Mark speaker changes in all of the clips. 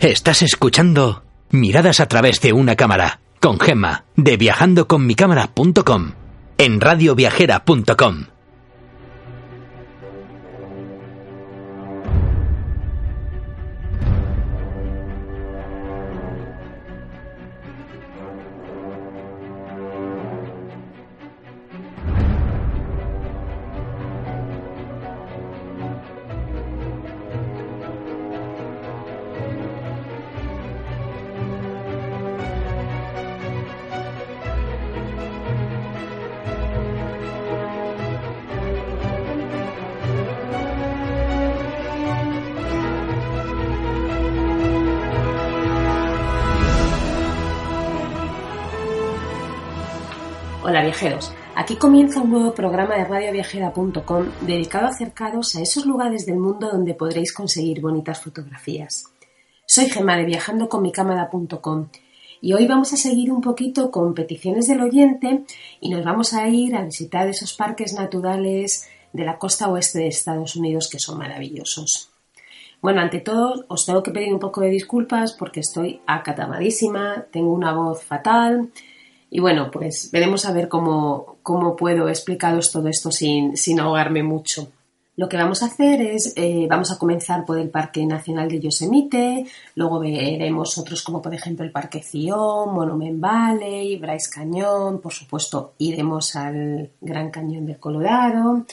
Speaker 1: Estás escuchando Miradas a través de una cámara con Gemma de viajandoconmicámara.com en radioviajera.com.
Speaker 2: comienza un nuevo programa de radioviajera.com dedicado a acercaros a esos lugares del mundo donde podréis conseguir bonitas fotografías. Soy Gemma de viajandoconmicámara.com y hoy vamos a seguir un poquito con peticiones del oyente y nos vamos a ir a visitar esos parques naturales de la costa oeste de Estados Unidos que son maravillosos. Bueno, ante todo os tengo que pedir un poco de disculpas porque estoy acatamadísima, tengo una voz fatal, y bueno, pues veremos a ver cómo, puedo explicaros todo esto sin, sin, ahogarme mucho. Lo que vamos a hacer es, eh, vamos a comenzar por el Parque Nacional de Yosemite, luego veremos otros como por ejemplo el Parque Zion, Monument Valley, Bryce Cañón, por supuesto iremos al Gran Cañón del Colorado.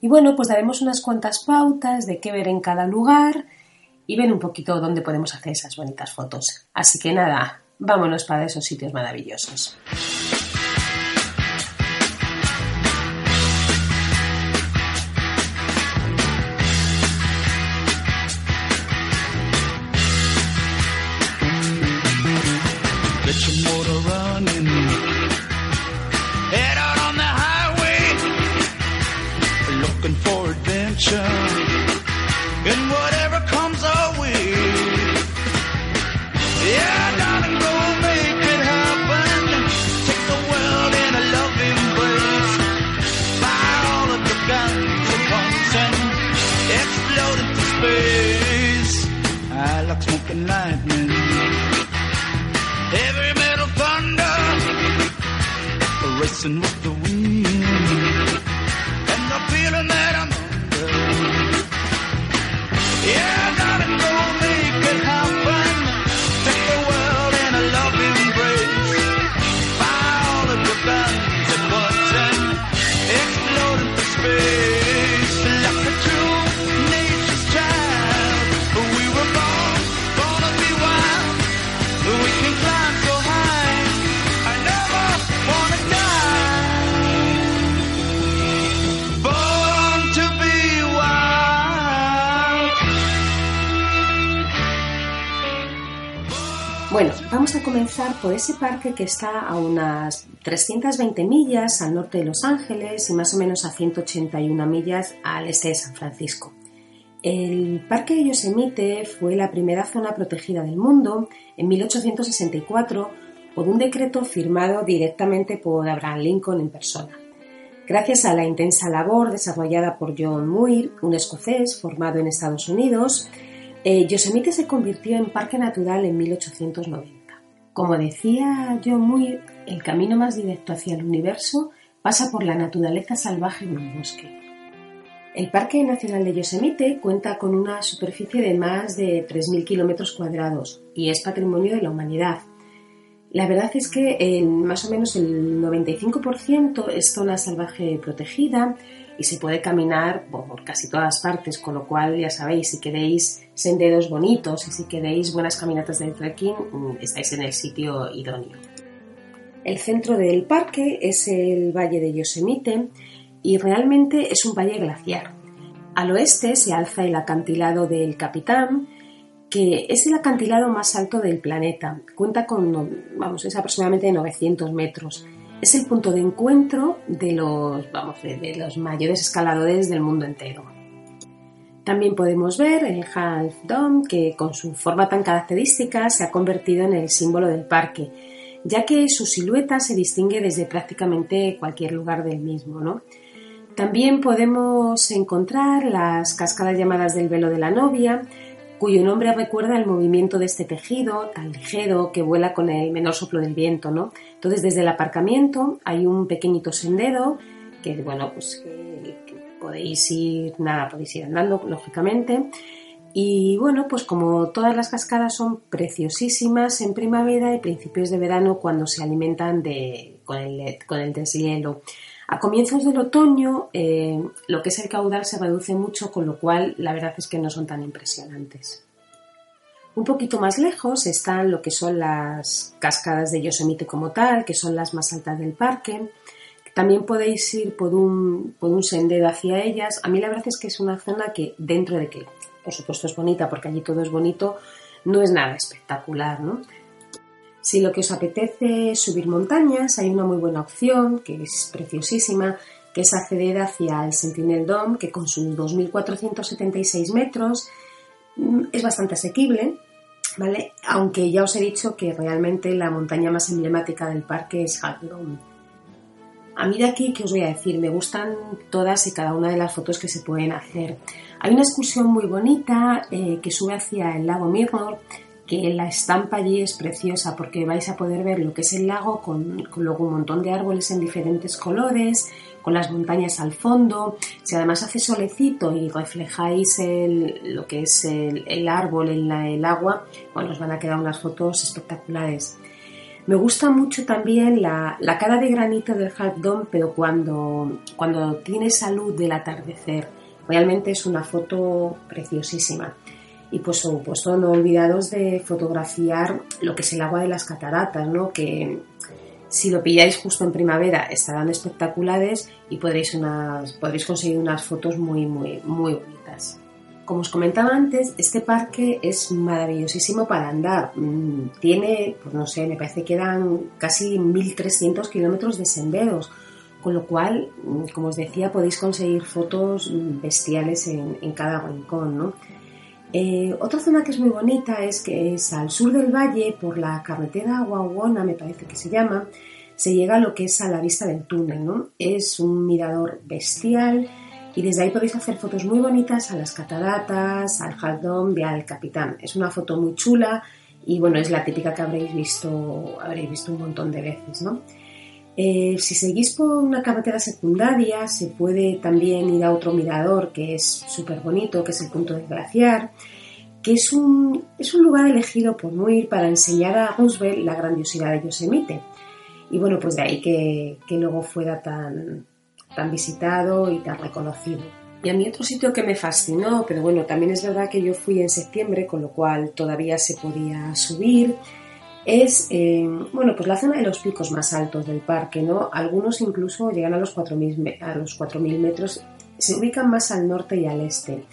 Speaker 2: Y bueno, pues daremos unas cuantas pautas de qué ver en cada lugar y ver un poquito dónde podemos hacer esas bonitas fotos. Así que nada, vámonos para esos sitios maravillosos. Vamos a comenzar por ese parque que está a unas 320 millas al norte de Los Ángeles y más o menos a 181 millas al este de San Francisco. El Parque de Yosemite fue la primera zona protegida del mundo en 1864 por un decreto firmado directamente por Abraham Lincoln en persona. Gracias a la intensa labor desarrollada por John Muir, un escocés formado en Estados Unidos, eh, Yosemite se convirtió en parque natural en 1890. Como decía John Muir, el camino más directo hacia el universo pasa por la naturaleza salvaje de un bosque. El Parque Nacional de Yosemite cuenta con una superficie de más de 3.000 kilómetros cuadrados y es patrimonio de la humanidad. La verdad es que más o menos el 95% es zona salvaje protegida y se puede caminar por casi todas partes, con lo cual ya sabéis, si queréis senderos bonitos y si queréis buenas caminatas de trekking, mm, estáis en el sitio idóneo. El centro del parque es el Valle de Yosemite y realmente es un valle glaciar. Al oeste se alza el acantilado del Capitán que es el acantilado más alto del planeta. Cuenta con, vamos, es aproximadamente 900 metros. Es el punto de encuentro de los, vamos, de, los mayores escaladores del mundo entero. También podemos ver el Half Dome, que con su forma tan característica se ha convertido en el símbolo del parque, ya que su silueta se distingue desde prácticamente cualquier lugar del mismo. ¿no? También podemos encontrar las cascadas llamadas del velo de la novia, cuyo nombre recuerda el movimiento de este tejido tan ligero que vuela con el menor soplo del viento, ¿no? Entonces, desde el aparcamiento hay un pequeñito sendero que, bueno, pues podéis ir, nada, podéis ir andando, lógicamente. Y bueno, pues como todas las cascadas son preciosísimas en primavera y principios de verano cuando se alimentan de, con, el, con el deshielo. A comienzos del otoño eh, lo que es el caudal se reduce mucho, con lo cual la verdad es que no son tan impresionantes. Un poquito más lejos están lo que son las cascadas de Yosemite como tal, que son las más altas del parque. También podéis ir por un, por un sendero hacia ellas. A mí la verdad es que es una zona que dentro de que, por supuesto, es bonita, porque allí todo es bonito, no es nada espectacular, ¿no? Si lo que os apetece es subir montañas, hay una muy buena opción, que es preciosísima, que es acceder hacia el Sentinel Dome, que con sus 2.476 metros mm, es bastante asequible, ¿vale? Aunque ya os he dicho que realmente la montaña más emblemática del parque es Half Dome. A mí de aquí, ¿qué os voy a decir? Me gustan todas y cada una de las fotos que se pueden hacer. Hay una excursión muy bonita eh, que sube hacia el lago Mirror, que la estampa allí es preciosa porque vais a poder ver lo que es el lago con, luego un montón de árboles en diferentes colores, con las montañas al fondo. Si además hace solecito y reflejáis lo que es el, árbol en el agua, bueno, os van a quedar unas fotos espectaculares. Me gusta mucho también la, cara de granito del Half Dome, pero cuando, cuando tiene esa luz del atardecer. Realmente es una foto preciosísima. Y pues supuesto no olvidaros de fotografiar lo que es el agua de las cataratas, ¿no? Que si lo pilláis justo en primavera estarán espectaculares y podréis, unas, podréis conseguir unas fotos muy, muy, muy bonitas. Como os comentaba antes, este parque es maravillosísimo para andar. Mm, tiene, pues no sé, me parece que eran casi 1.300 kilómetros de senderos, con lo cual, mm, como os decía, podéis conseguir fotos bestiales en, en cada rincón, ¿no? Eh, otra zona que es muy bonita es que es al sur del valle, por la carretera Guaguona, me parece que se llama, se llega a lo que es a la vista del túnel. Es un mirador bestial y desde ahí podéis hacer fotos muy bonitas a las cataratas, al jardón y al capitán. Es una foto muy chula y bueno, es la típica que habréis visto, habréis visto un montón de veces, ¿no? Eh, si seguís por una carretera secundaria, se puede también ir a otro mirador que es súper bonito, que es el punto del glaciar, que es un, es un lugar elegido por Muir para enseñar a Roosevelt la grandiosidad de Yosemite. Y bueno, pues de ahí que, que luego fuera tan, tan visitado y tan reconocido. Y a mí otro sitio que me fascinó, pero bueno, también es verdad que yo fui en septiembre, con lo cual todavía se podía subir, es eh, bueno, pues la zona de los picos más altos del parque, ¿no? Algunos incluso llegan a los 4.000 a los 4.000 metros, se ubican más al norte y al este.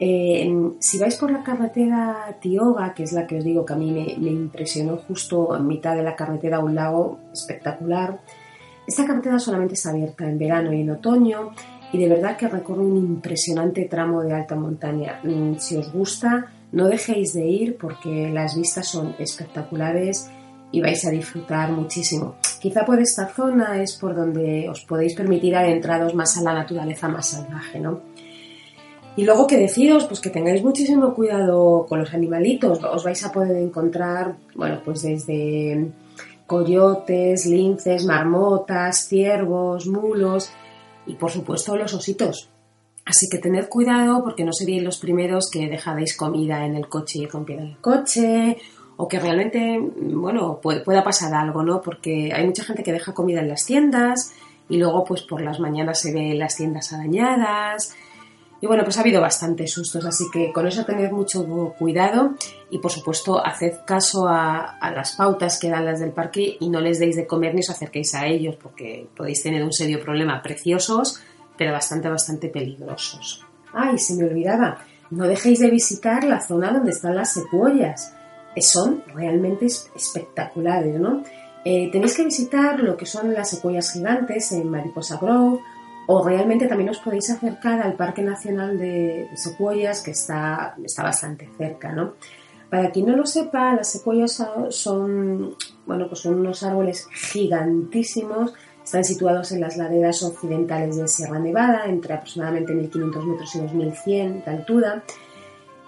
Speaker 2: Eh, si vais por la carretera Tioga, que es la que os digo que a mí me, me, impresionó justo en mitad de la carretera un lago espectacular, esta carretera solamente está abierta en verano y en otoño y de verdad que recorre un impresionante tramo de alta montaña. Mm, si os gusta, no dejéis de ir porque las vistas son espectaculares y vais a disfrutar muchísimo. Quizá por esta zona es por donde os podéis permitir adentraros más a la naturaleza más salvaje, ¿no? Y luego que deciros, pues que tengáis muchísimo cuidado con los animalitos. Os vais a poder encontrar, bueno, pues desde coyotes, linces, marmotas, ciervos, mulos y por supuesto los ositos. Así que tened cuidado porque no seríais los primeros que dejaréis comida en el coche y rompieran el coche o que realmente, bueno, pueda pasar algo, ¿no? Porque hay mucha gente que deja comida en las tiendas y luego pues por las mañanas se ven las tiendas arañadas. Y bueno, pues ha habido bastantes sustos, así que con eso tened mucho cuidado y por supuesto haced caso a, a, las pautas que dan las del parque y no les deis de comer ni os acerquéis a ellos porque podéis tener un serio problema. Preciosos, pero bastante, bastante peligrosos. ¡Ay, se me olvidaba! no dejéis de visitar la zona donde están las secuoyas. Son realmente espectaculares, ¿no? Eh, tenéis que visitar lo que son las secuoyas gigantes en Mariposa Grove o realmente también os podéis acercar al Parque Nacional de Secuoyas que está, está bastante cerca, ¿no? Para quien no lo sepa, las secuoyas son, bueno, pues son unos árboles gigantísimos, están situados en las laderas occidentales de Sierra Nevada, entre aproximadamente 1500 metros y 2100 de altura.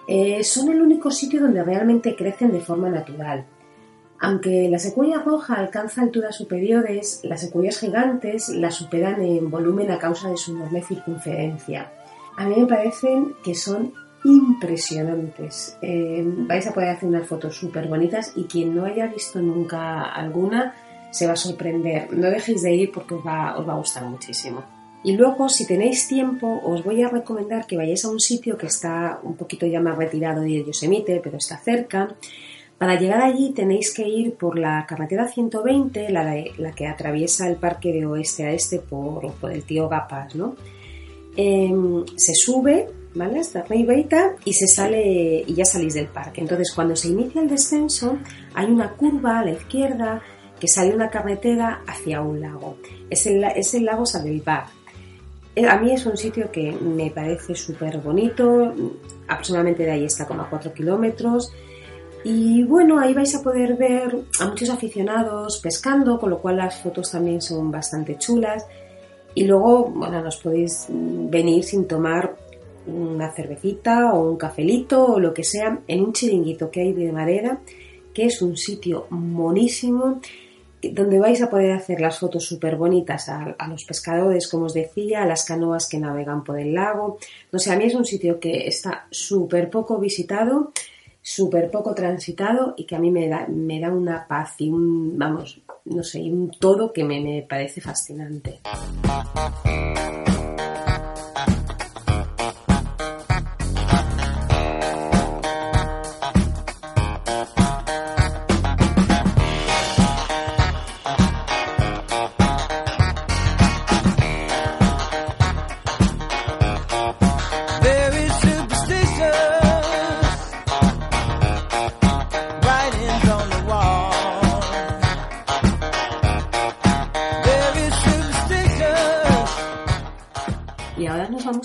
Speaker 2: Eh, son el único sitio donde realmente crecen de forma natural. Aunque la secuoya roja alcanza alturas superiores, las secuoyas gigantes la superan en volumen a causa de su enorme circunferencia. A mí me parecen que son impresionantes. Eh, vais a poder hacer unas fotos súper bonitas y quien no haya visto nunca alguna se va a sorprender. No dejéis de ir porque os va, os va a gustar muchísimo. Y luego, si tenéis tiempo, os voy a recomendar que vayáis a un sitio que está un poquito ya más retirado de Yosemite, pero está cerca, para llegar allí tenéis que ir por la carretera 120, la, la que atraviesa el parque de oeste a este por, por el tío Gapas, ¿no? Em, se sube, ¿vale? Hasta arribita y se sale y ya salís del parque. Entonces, cuando se inicia el descenso, hay una curva a la izquierda sale una carretera hacia un lago. Es el, es el lago Sadelbar. Eh, a mí es un sitio que me parece súper bonito, aproximadamente de ahí está como a 4 kilómetros y bueno, ahí vais a poder ver a muchos aficionados pescando, con lo cual las fotos también son bastante chulas. Y luego, bueno, nos podéis venir sin tomar una cervecita o un cafelito o lo que sea en un chiringuito que hay de madera, que es un sitio monísimo donde vais a poder hacer las fotos súper bonitas a, los pescadores, como os decía, a las canoas que navegan por el lago. No sé, a mí es un sitio que está súper poco visitado súper poco transitado y que a mí me da, me da una paz y un, vamos, no sé, un todo que me, me parece fascinante.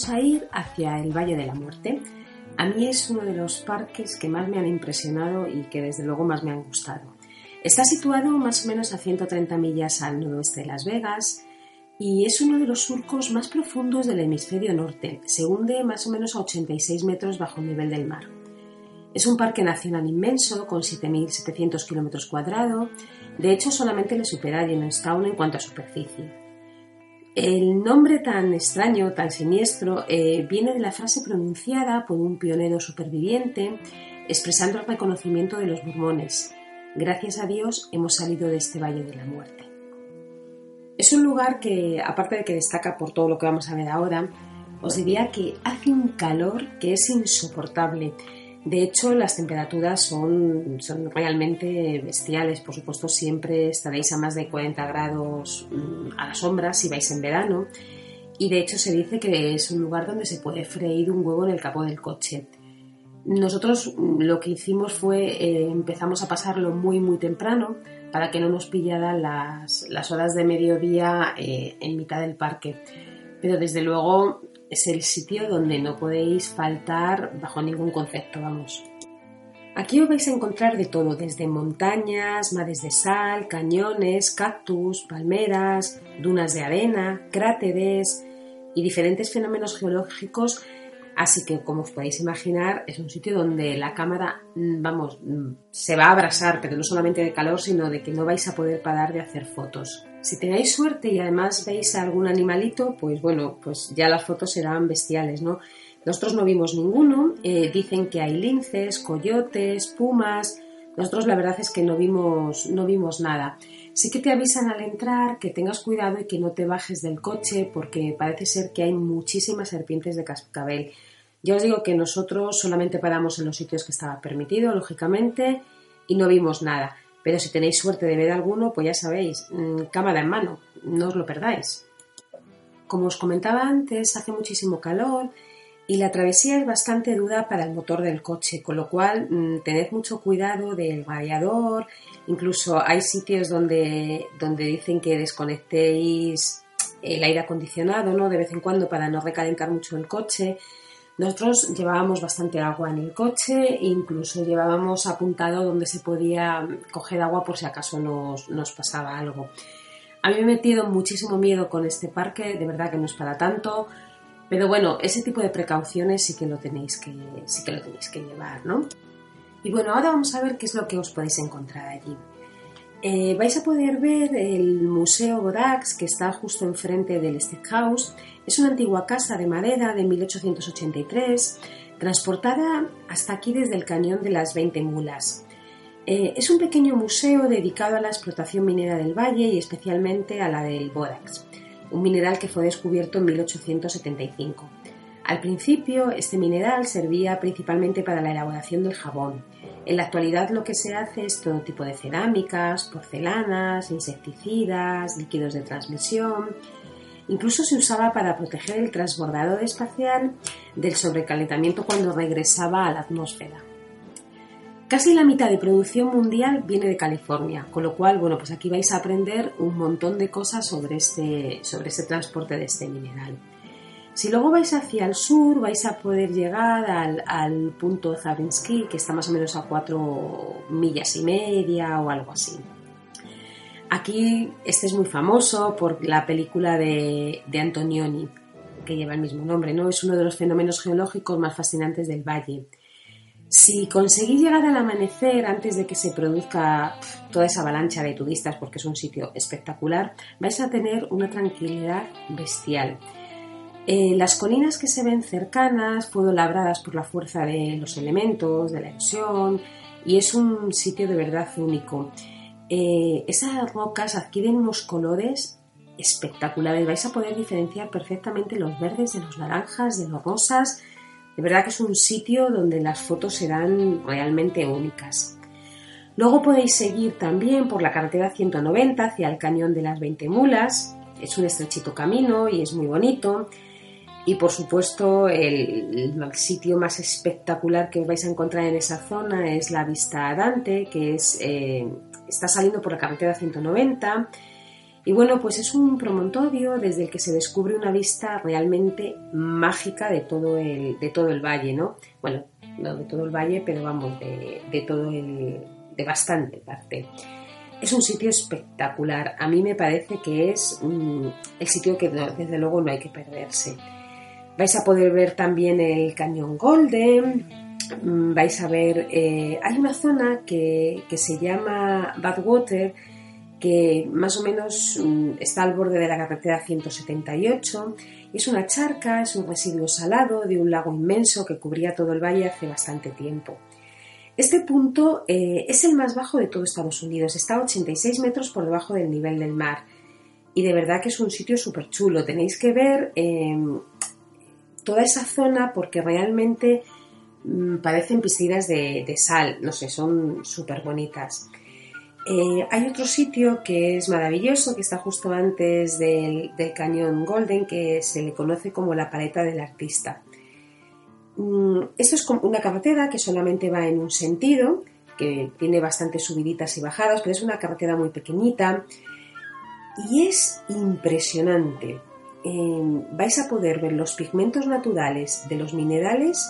Speaker 2: A ir hacia el Valle de la Muerte. A mí es uno de los parques que más me han impresionado y que desde luego más me han gustado. Está situado más o menos a 130 millas al noroeste de Las Vegas y es uno de los surcos más profundos del hemisferio norte. Se hunde más o menos a 86 metros bajo el nivel del mar. Es un parque nacional inmenso con 7.700 kilómetros cuadrados. De hecho, solamente le supera a Yellowstone en cuanto a superficie. El nombre tan extraño, tan siniestro, eh, viene de la frase pronunciada por un pionero superviviente expresando el reconocimiento de los mormones. Gracias a Dios hemos salido de este valle de la muerte. Es un lugar que, aparte de que destaca por todo lo que vamos a ver ahora, os diría que hace un calor que es insoportable de hecho, las temperaturas son, son, realmente bestiales. Por supuesto, siempre estaréis a más de 40 grados mm, a la sombra si vais en verano. Y de hecho se dice que es un lugar donde se puede freír un huevo en el capó del coche. Nosotros mm, lo que hicimos fue eh, empezamos a pasarlo muy muy temprano para que no nos pillaran las, las horas de mediodía eh, en mitad del parque. Pero desde luego es el sitio donde no podéis faltar bajo ningún concepto, vamos. Aquí os vais a encontrar de todo, desde montañas, mares de sal, cañones, cactus, palmeras, dunas de arena, cráteres y diferentes fenómenos geológicos Así que, como os podéis imaginar, es un sitio donde la cámara, mm, vamos, mm, se va a abrasar, pero no solamente de calor, sino de que no vais a poder parar de hacer fotos. Si tenéis suerte y además veis algún animalito, pues bueno, pues ya las fotos serán bestiales, ¿no? Nosotros no vimos ninguno, eh, dicen que hay linces, coyotes, pumas. Nosotros la verdad es que no vimos, no vimos nada. Sí que te avisan al entrar que tengas cuidado y que no te bajes del coche porque parece ser que hay muchísimas serpientes de cascabel. Ya os digo que nosotros solamente paramos en los sitios que estaba permitido, lógicamente, y no vimos nada. Pero si tenéis suerte de ver alguno, pues ya sabéis, mm, cámara en mano, no os lo perdáis. Como os comentaba antes, hace muchísimo calor y la travesía es bastante dura para el motor del coche, con lo cual mm, tened mucho cuidado del radiador, incluso hay sitios donde, donde dicen que desconectéis el aire acondicionado, ¿no? De vez en cuando para no recalentar mucho el coche. Nosotros llevábamos bastante agua en el coche incluso llevábamos apuntado donde se podía coger agua por si acaso nos, nos pasaba algo. A mí me he metido muchísimo miedo con este parque, de verdad que no es para tanto, pero bueno, ese tipo de precauciones sí que lo tenéis que, sí que, lo tenéis que llevar, ¿no? Y bueno, ahora vamos a ver qué es lo que os podéis encontrar allí. Eh, vais a poder ver el Museo Godax, que está justo enfrente del House. Es una antigua casa de madera de 1883, transportada hasta aquí desde el cañón de las 20 mulas. Eh, es un pequeño museo dedicado a la explotación minera del valle y especialmente a la del bórax, un mineral que fue descubierto en 1875. Al principio, este mineral servía principalmente para la elaboración del jabón. En la actualidad lo que se hace es todo tipo de cerámicas, porcelanas, insecticidas, líquidos de transmisión. Incluso se usaba para proteger el transbordador espacial del sobrecalentamiento cuando regresaba a la atmósfera. Casi la mitad de producción mundial viene de California, con lo cual, bueno, pues aquí vais a aprender un montón de cosas sobre este, sobre ese transporte de este mineral. Si luego vais hacia el sur, vais a poder llegar al, punto Zabinsky, que está más o menos a cuatro millas y media o algo así. Aquí este es muy famoso por la película de, de Antonioni, que lleva el mismo nombre, ¿no? Es uno de los fenómenos geológicos más fascinantes del valle. Si conseguís llegar al amanecer antes de que se produzca toda esa avalancha de turistas, porque es un sitio espectacular, vais a tener una tranquilidad bestial. Eh, las colinas que se ven cercanas fueron labradas por la fuerza de los elementos, de la erosión, y es un sitio de verdad único. Eh, esas rocas adquieren unos colores espectaculares. Vais a poder diferenciar perfectamente los verdes de los naranjas, de los rosas, de verdad que es un sitio donde las fotos serán realmente únicas. Luego podéis seguir también por la carretera 190 hacia el cañón de las 20 mulas. Es un estrechito camino y es muy bonito. Y por supuesto el, sitio más espectacular que vais a encontrar en esa zona es la Vista Dante, que es, eh, está saliendo por la carretera 190 y bueno, pues es un promontorio desde el que se descubre una vista realmente mágica de todo el, de todo el valle, ¿no? Bueno, no de todo el valle, pero vamos, de, todo el. de bastante parte. Es un sitio espectacular. A mí me parece que es el sitio que desde luego no hay que perderse. Vais a poder ver también el cañón Golden. Mm, vais a ver. Eh, hay una zona que, que se llama Badwater que más o menos mm, está al borde de la carretera 178. Es una charca, es un residuo salado de un lago inmenso que cubría todo el valle hace bastante tiempo. Este punto eh, es el más bajo de todo Estados Unidos, está a 86 metros por debajo del nivel del mar y de verdad que es un sitio súper chulo. Tenéis que ver em, toda esa zona porque realmente mm, parecen piscinas de, sal, no sé, son súper bonitas. Eh, hay otro sitio que es maravilloso, que está justo antes del, cañón Golden, que se le conoce como la paleta del artista. Mm, esto es como una carretera que solamente va en un sentido, que tiene bastantes subiditas y bajadas, pero es una carretera muy pequeñita y es impresionante. Eh, vais a poder ver los pigmentos naturales de los minerales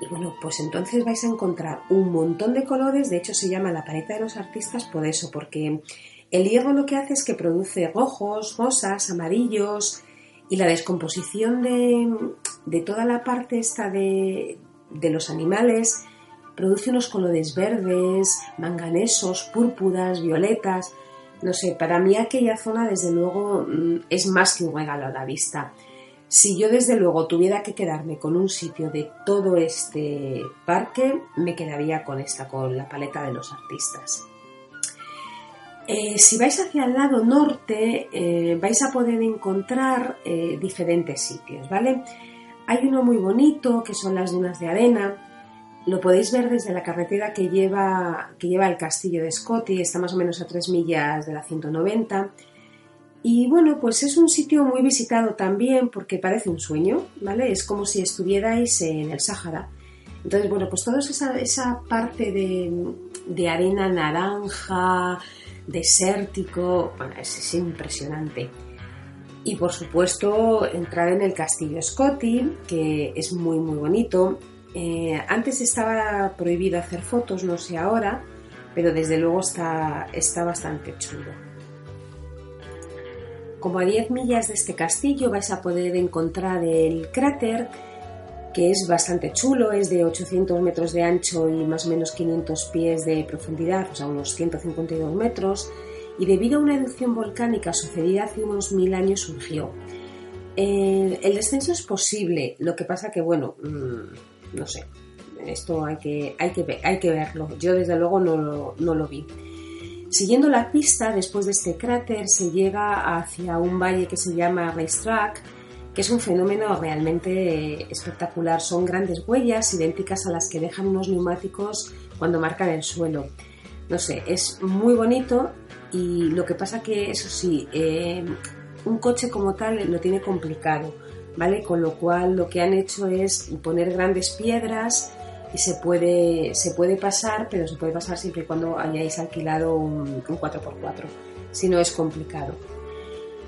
Speaker 2: y bueno, pues entonces vais a encontrar un montón de colores, de hecho se llama la paleta de los artistas por eso, porque el hierro lo que hace es que produce rojos, rosas, amarillos y la descomposición de, toda la parte esta de, de los animales produce unos colores verdes, manganesos, púrpuras, violetas. No sé, para mí aquella zona desde luego mm, es más que un regalo a la vista. Si yo desde luego tuviera que quedarme con un sitio de todo este parque, me quedaría con esta, con la paleta de los artistas. Eh, si vais hacia el lado norte, eh, vais a poder encontrar eh, diferentes sitios, ¿vale? Hay uno muy bonito, que son las dunas de arena. Lo podéis ver desde la carretera que lleva, que lleva al castillo de Scotty, está más o menos a 3 millas de la 190 Y bueno, pues es un sitio muy visitado también porque parece un sueño, ¿vale? Es como si estuvierais en el Sáhara. Entonces, bueno, pues toda esa, esa parte de, arena naranja, desértico, bueno, es, impresionante. Y por supuesto, entrar en el Castillo Scotti, que es muy, muy bonito. Eh, antes estaba prohibido hacer fotos, no sé ahora, pero desde luego está, está bastante chulo. Como a 10 millas de este castillo vais a poder encontrar el cráter, que es bastante chulo, es de 800 metros de ancho y más o menos 500 pies de profundidad, o sea, unos 152 metros, y debido a una erupción volcánica sucedida hace unos mil años surgió. Eh, el descenso es posible, lo que pasa que, bueno, mm, no sé, esto hay que, hay que, hay que verlo. Yo desde luego no no lo vi. Siguiendo la pista, después de este cráter, se llega hacia un valle que se llama Racetrack, que es un fenómeno realmente espectacular. Son grandes huellas idénticas a las que dejan unos neumáticos cuando marcan el suelo. No sé, es muy bonito y lo que pasa que, eso sí, eh, un coche como tal lo tiene complicado, ¿vale? Con lo cual lo que han hecho es poner grandes piedras y se puede, se puede pasar, pero se puede pasar siempre y cuando hayáis alquilado un, 4x4, si no es complicado.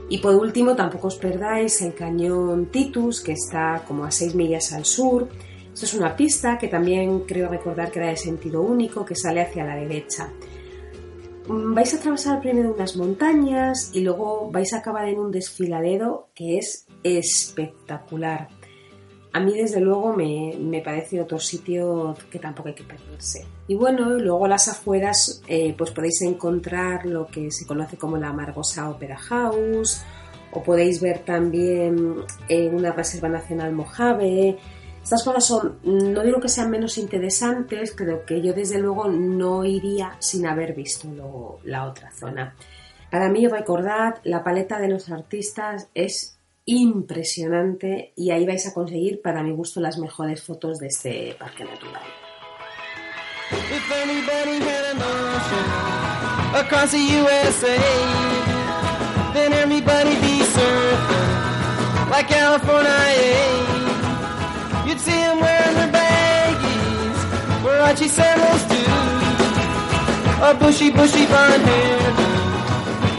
Speaker 2: Y por último, tampoco os perdáis el cañón Titus, que está como a 6 millas al sur. Esto es una pista que también creo recordar que era de sentido único, que sale hacia la derecha. Vais a atravesar primero unas montañas y luego vais a acabar en un desfiladero que es espectacular a mí desde luego me, parece otro sitio que tampoco hay que perderse. Y bueno, luego las afueras eh, pues podéis encontrar lo que se conoce como la Margosa Opera House o podéis ver también eh, una reserva nacional Mojave. Estas cosas son, no digo que sean menos interesantes, pero que yo desde luego no iría sin haber visto la otra zona. Para mí, recordad, la paleta de los artistas es impresionante y ahí vais a conseguir, para mi gusto, las mejores fotos de este parque natural. See wearing baggies, sandals a bushy, bushy blonde hair,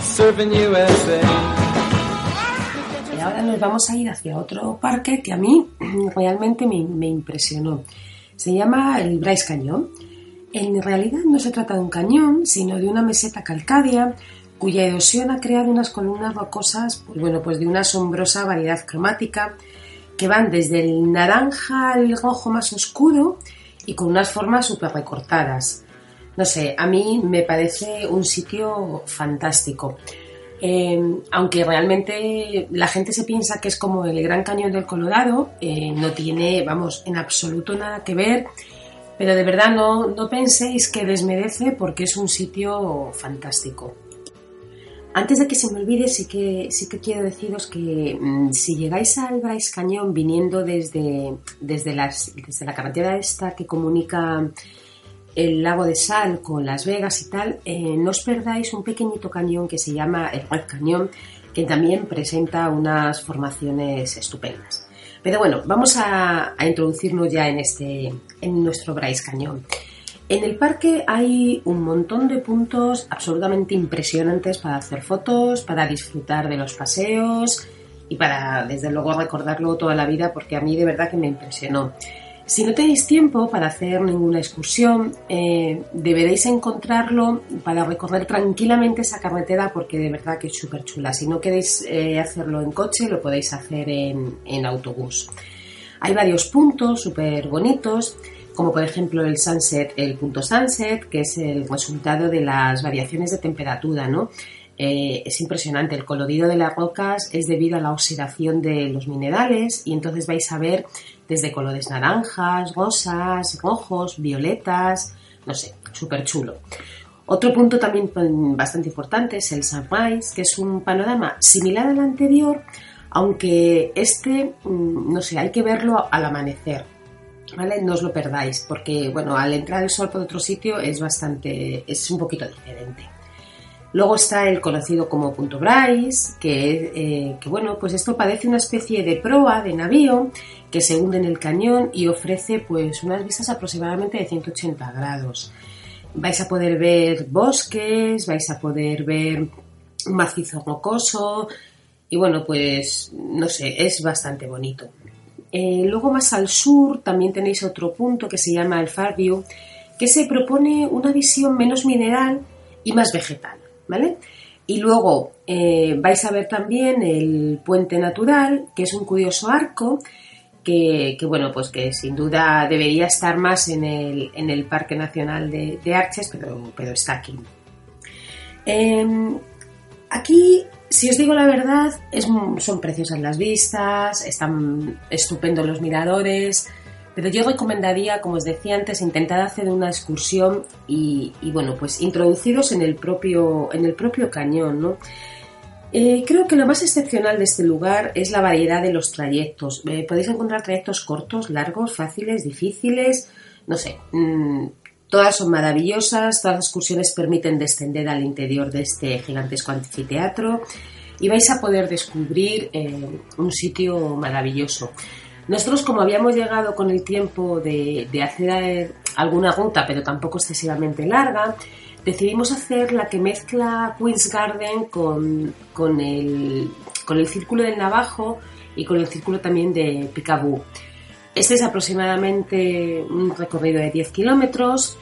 Speaker 2: surfing USA ahora nos vamos a ir hacia otro parque que a mí realmente me, impresionó. Se llama el Bryce Cañón. En realidad no se trata de un cañón, sino de una meseta calcárea cuya erosión ha creado unas columnas rocosas, pues bueno, pues de una asombrosa variedad cromática que van desde el naranja al rojo más oscuro y con unas formas súper recortadas. No sé, a mí me parece un sitio fantástico. Eh, aunque realmente la gente se piensa que es como el Gran Cañón del Colorado, eh, no tiene, vamos, en absoluto nada que ver, pero de verdad no, no penséis que desmerece porque es un sitio fantástico. Antes de que se me olvide, sí que, sí que quiero deciros que mm, si llegáis al Bryce Cañón viniendo desde, desde, la carretera esta que comunica el lago de Sal con Las Vegas y tal, eh, no os perdáis un pequeñito cañón que se llama el Red Cañón, que también presenta unas formaciones estupendas. Pero bueno, vamos a, introducirnos ya en, este, en nuestro Bryce Cañón. En el parque hay un montón de puntos absolutamente impresionantes para hacer fotos, para disfrutar de los paseos y para, desde luego, recordarlo toda la vida porque a mí de verdad que me impresionó. Si no tenéis tiempo para hacer ninguna excursión, eh, deberéis encontrarlo para recorrer tranquilamente esa carretera porque de verdad que es súper chula. Si no queréis eh, hacerlo en coche, lo podéis hacer en, en autobús. Hay varios puntos súper bonitos, como por ejemplo el sunset, el punto sunset, que es el resultado de las variaciones de temperatura, ¿no? Eh, es impresionante. El colorido de las rocas es debido a la oxidación de los minerales y entonces vais a ver desde colores naranjas, rosas, rojos, violetas, no sé, súper chulo. Otro punto también bastante importante es el sunrise, que es un panorama similar al anterior, aunque este, mm, no sé, hay que verlo al amanecer. ¿Vale? No os lo perdáis, porque bueno, al entrar el sol por otro sitio es bastante, es un poquito diferente. Luego está el conocido como Punto Bryce, que, eh, que, bueno, pues esto parece una especie de proa de navío que se hunde en el cañón y ofrece pues unas vistas aproximadamente de 180 grados. Vais a poder ver bosques, vais a poder ver un macizo rocoso y bueno, pues no sé, es bastante bonito. Eh, luego más al sur también tenéis otro punto que se llama el Farview, que se propone una visión menos mineral y más vegetal. ¿vale? Y luego eh, vais a ver también el puente natural, que es un curioso arco, que, bueno, pues que sin duda debería estar más en el, Parque Nacional de, Arches, pero, pero, está aquí. Em, aquí, si os digo la verdad, son preciosas las vistas, están estupendos los miradores, pero yo recomendaría, como os decía antes, intentar hacer una excursión y, bueno, pues introduciros en el propio, en el propio cañón, ¿no? Eh, creo que lo más excepcional de este lugar es la variedad de los trayectos. Eh, podéis encontrar trayectos cortos, largos, fáciles, difíciles, no sé. Mm, todas son maravillosas, todas las excursiones permiten descender al interior de este gigantesco anfiteatro y vais a poder descubrir eh, un sitio maravilloso. Nosotros, como habíamos llegado con el tiempo de, hacer alguna ruta, pero tampoco excesivamente larga, decidimos hacer la que mezcla Queen's Garden con, el, Círculo del Navajo y con el Círculo también de Picaboo. Este es aproximadamente un recorrido de 10 kilómetros.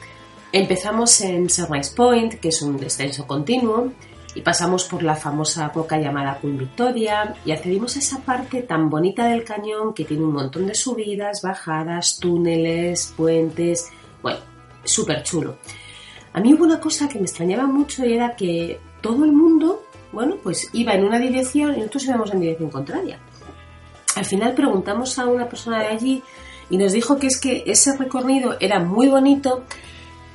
Speaker 2: Empezamos en Sunrise Point, que es un descenso continuo, y pasamos por la famosa roca llamada Queen Victoria y accedimos a esa parte tan bonita del cañón que tiene un montón de subidas, bajadas, túneles, puentes, bueno, súper chulo. A mí hubo una cosa que me extrañaba mucho y era que todo el mundo, bueno, pues iba en una dirección y nosotros íbamos en dirección contraria. Al final preguntamos a una persona de allí y nos dijo que es que ese recorrido era muy bonito,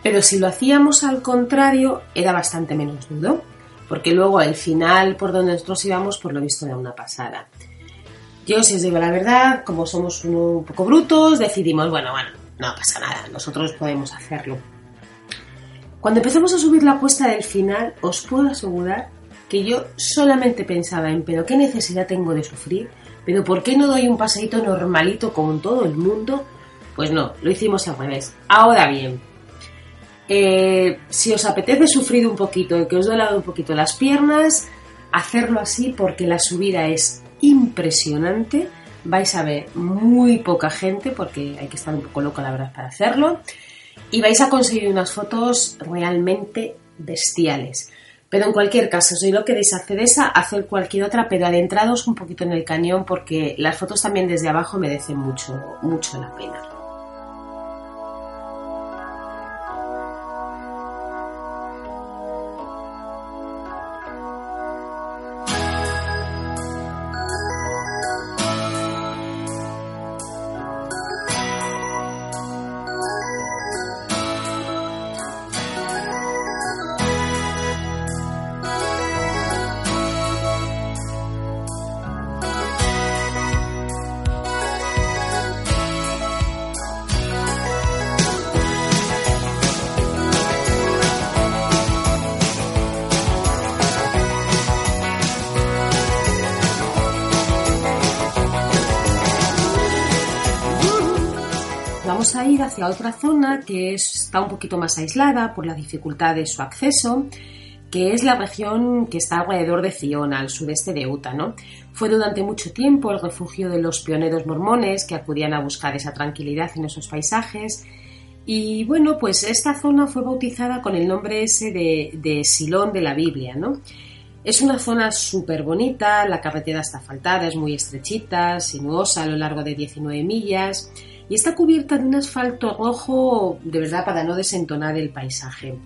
Speaker 2: pero si lo hacíamos al contrario era bastante menos duro porque luego el final por donde nosotros íbamos, por lo visto, era una pasada. Yo, si os digo la verdad, como somos un poco brutos, decidimos, bueno, bueno, no pasa nada, nosotros podemos hacerlo. Cuando empezamos a subir la cuesta del final, os puedo asegurar que yo solamente pensaba en, pero qué necesidad tengo de sufrir, pero ¿por qué no doy un paseíto normalito como todo el mundo? Pues no, lo hicimos al revés. Ahora bien, eh, si os apetece sufrir un poquito, que os duela un poquito las piernas, hacerlo así porque la subida es impresionante. Vais a ver muy poca gente porque hay que estar un poco loco la verdad para hacerlo. Y vais a conseguir unas fotos realmente bestiales. Pero en cualquier caso, si no queréis hacer esa, hacer cualquier otra, pero adentrados un poquito en el cañón porque las fotos también desde abajo merecen mucho, mucho la pena. A ir hacia otra zona que está un poquito más aislada por la dificultad de su acceso, que es la región que está alrededor de Zion, al sureste de Utah. ¿no? Fue durante mucho tiempo el refugio de los pioneros mormones que acudían a buscar esa tranquilidad en esos paisajes. Y bueno, pues esta zona fue bautizada con el nombre ese de, de Silón de la Biblia, ¿no? Es una zona súper bonita, la carretera está asfaltada, es muy estrechita, sinuosa a lo largo de 19 millas y está cubierta de un asfalto rojo de verdad para no desentonar el paisaje.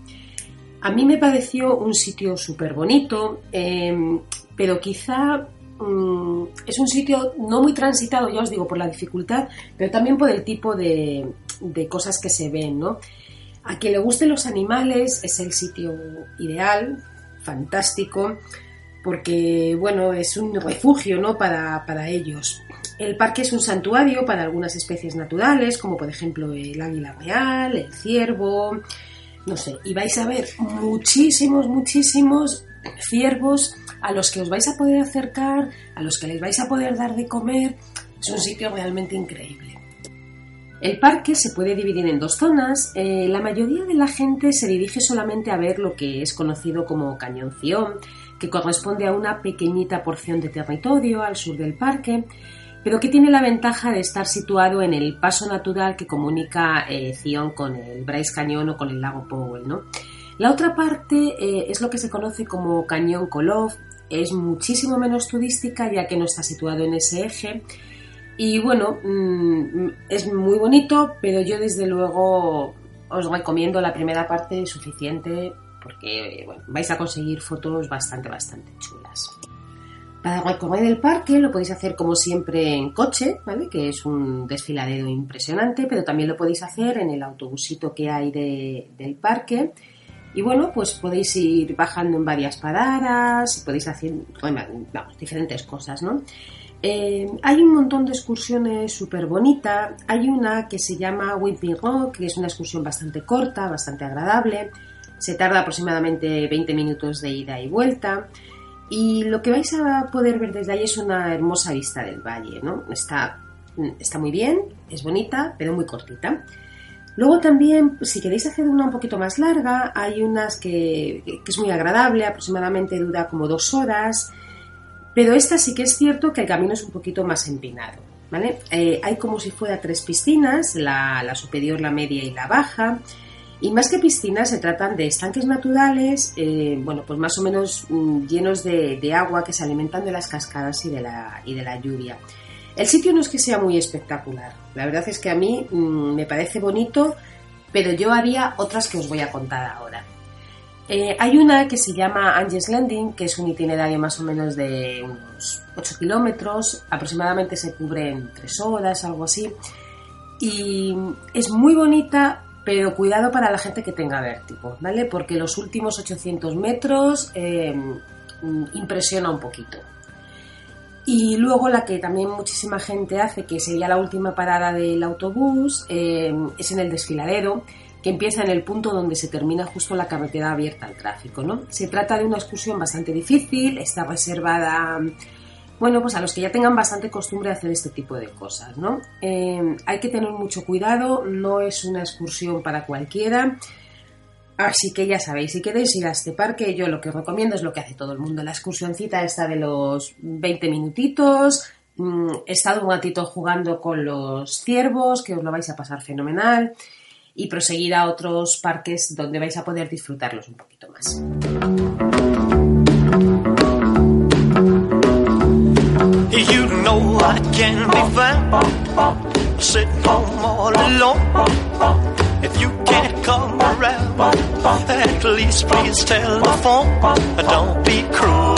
Speaker 2: A mí me pareció un sitio súper bonito, em, pero quizá mm, es un sitio no muy transitado, ya os digo, por la dificultad, pero también por el tipo de, de cosas que se ven, ¿no? A quien le gusten los animales es el sitio ideal, fantástico, porque bueno, es un refugio ¿no? para, para ellos. El parque es un santuario para algunas especies naturales, como por ejemplo el águila real, el ciervo, no sé, y vais a ver muchísimos, muchísimos ciervos a los que os vais a poder acercar, a los que les vais a poder dar de comer. Es un sitio realmente increíble. El parque se puede dividir en dos zonas. Eh, la mayoría de la gente se dirige solamente a ver lo que es conocido como Cañón Ción, que corresponde a una pequeñita porción de territorio al sur del parque, pero que tiene la ventaja de estar situado en el paso natural que comunica eh, con el Bryce Cañón o con el lago Powell. ¿no? La otra parte eh, es lo que se conoce como Cañón Kolov, es muchísimo menos turística ya que no está situado en ese eje y bueno, mm, es muy bonito, pero yo desde luego os recomiendo la primera parte suficiente porque vais a conseguir fotos bastante, bastante chulas. Para recorrer el parque lo podéis hacer como siempre en coche, ¿vale? que es un desfiladero impresionante, pero también lo podéis hacer en el autobusito que hay del parque. Y bueno, pues podéis ir bajando en varias paradas, podéis hacer diferentes cosas, ¿no? Eh, hay un montón de excursiones súper bonitas. Hay una que se llama Wimpy Rock, que es una excursión bastante corta, bastante agradable. Se tarda aproximadamente 20 minutos de ida y vuelta. Y lo que vais a poder ver desde ahí es una hermosa vista del valle, ¿no? Está, está muy bien, es bonita, pero muy cortita. Luego también, si queréis hacer una un poquito más larga, hay unas que, que es muy agradable, aproximadamente dura como dos horas pero esta sí que es cierto que el camino es un poquito más empinado. ¿vale? Eh, hay como si fuera tres piscinas, la, superior, la media y la baja. Y más que piscinas, se tratan de estanques naturales, eh, bueno, pues más o menos mm, llenos de, agua que se alimentan de las cascadas y de, la, lluvia. El sitio no es que sea muy espectacular, la verdad es que a mí mm, me parece bonito, pero yo haría otras que os voy a contar ahora. Eh, hay una que se llama Angels Landing, que es un itinerario más o menos de unos 8 kilómetros, aproximadamente se cubre en 3 horas, algo así. Y es muy bonita, pero cuidado para la gente que tenga vértigo, ¿vale? Porque los últimos 800 metros eh, impresiona un poquito. Y luego la que también muchísima gente hace, que sería la última parada del autobús, eh, es en el desfiladero, que empieza en el punto donde se termina justo la carretera abierta al tráfico. ¿no? Se trata de una excursión bastante difícil, está reservada bueno, pues a los que ya tengan bastante costumbre de hacer este tipo de cosas, ¿no? Eh, hay que tener mucho cuidado, no es una excursión para cualquiera. Así que ya sabéis, si queréis ir a este parque, yo lo que os recomiendo es lo que hace todo el mundo. La excursioncita está de los 20 minutitos. Mm, he estado un ratito jugando con los ciervos, que os lo vais a pasar fenomenal y proseguir a otros parques donde vais a poder disfrutarlos un poquito más. I be found alone. If you can't come around, at least please tell. Don't be cruel.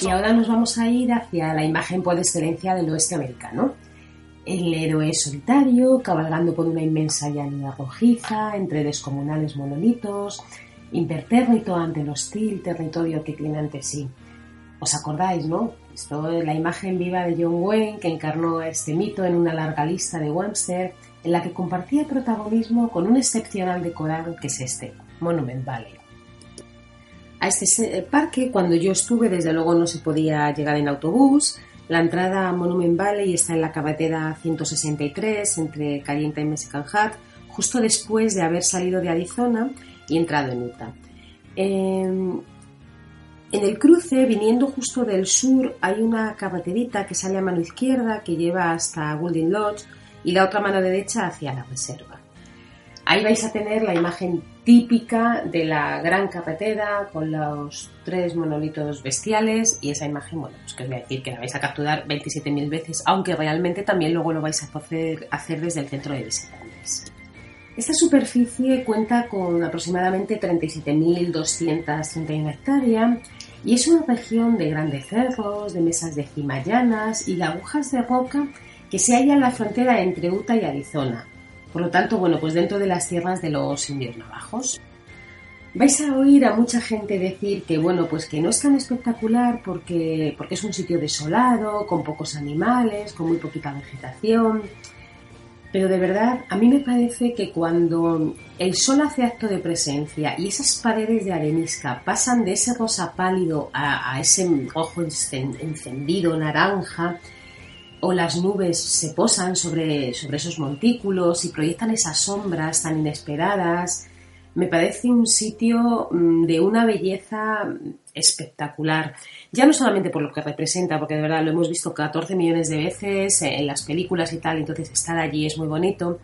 Speaker 2: Y ahora nos vamos a ir hacia la imagen por excelencia del oeste americano. El héroe solitario, cabalgando por una inmensa llanura rojiza, entre descomunales monolitos, impertérrito ante el hostil territorio que tiene ante sí. ¿Os acordáis, no? Esto es la imagen viva de John Wayne que encarnó este mito en una larga lista de Webster, en la que compartía protagonismo con un excepcional decorado que es este, Monument Valley. A este parque, cuando yo estuve, desde luego no se podía llegar en autobús. La entrada a Monument Valley está en la carretera 163 entre Calienta y Mexican Hat, justo después de haber salido de Arizona y entrado en Utah. Em, en el cruce, viniendo justo del sur, hay una carreterita que sale a mano izquierda que lleva hasta Golden Lodge y la otra mano derecha hacia la reserva. Ahí vais a tener la imagen típica de la gran carretera con los tres monolitos bestiales y esa imagen, bueno, pues que os voy a decir que la vais a capturar 27.000 veces, aunque realmente también luego lo vais a poder hacer desde el centro de visitantes. Esta superficie cuenta con aproximadamente 37.231 hectáreas y es una región de grandes cerros, de mesas de cima llanas y de agujas de roca que se halla en la frontera entre Utah y Arizona, por lo tanto, bueno, pues dentro de las tierras de los indios navajos. Vais a oír a mucha gente decir que bueno, pues que no es tan espectacular porque, porque es un sitio desolado, con pocos animales, con muy poquita vegetación. Pero de verdad, a mí me parece que cuando el sol hace acto de presencia y esas paredes de arenisca pasan de ese rosa pálido a, ese rojo encendido, naranja, o las nubes se posan sobre, sobre esos montículos y proyectan esas sombras tan inesperadas, me parece un sitio mm, de una belleza espectacular. Ya no solamente por lo que representa, porque de verdad lo hemos visto 14 millones de veces en las películas y tal, entonces estar allí es muy bonito.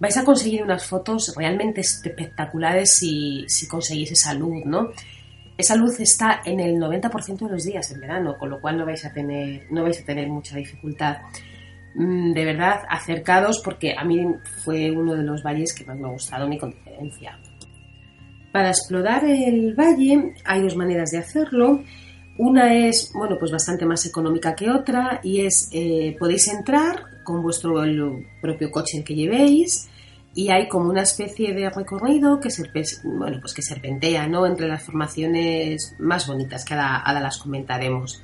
Speaker 2: Vais a conseguir unas fotos realmente espectaculares si, si conseguís esa luz, ¿no? Esa luz está en el 90% de los días en verano, con lo cual no vais a tener, no vais a tener mucha dificultad. Mm, de verdad, acercados porque a mí fue uno de los valles que más me ha gustado, ni con diferencia. Para explorar el valle hay dos maneras de hacerlo. Una es, bueno, pues bastante más económica que otra y es, eh, podéis entrar con vuestro propio coche el que llevéis y hay como una especie de recorrido que, bueno, pues que serpentea ¿no? entre las formaciones más bonitas que ahora, las comentaremos.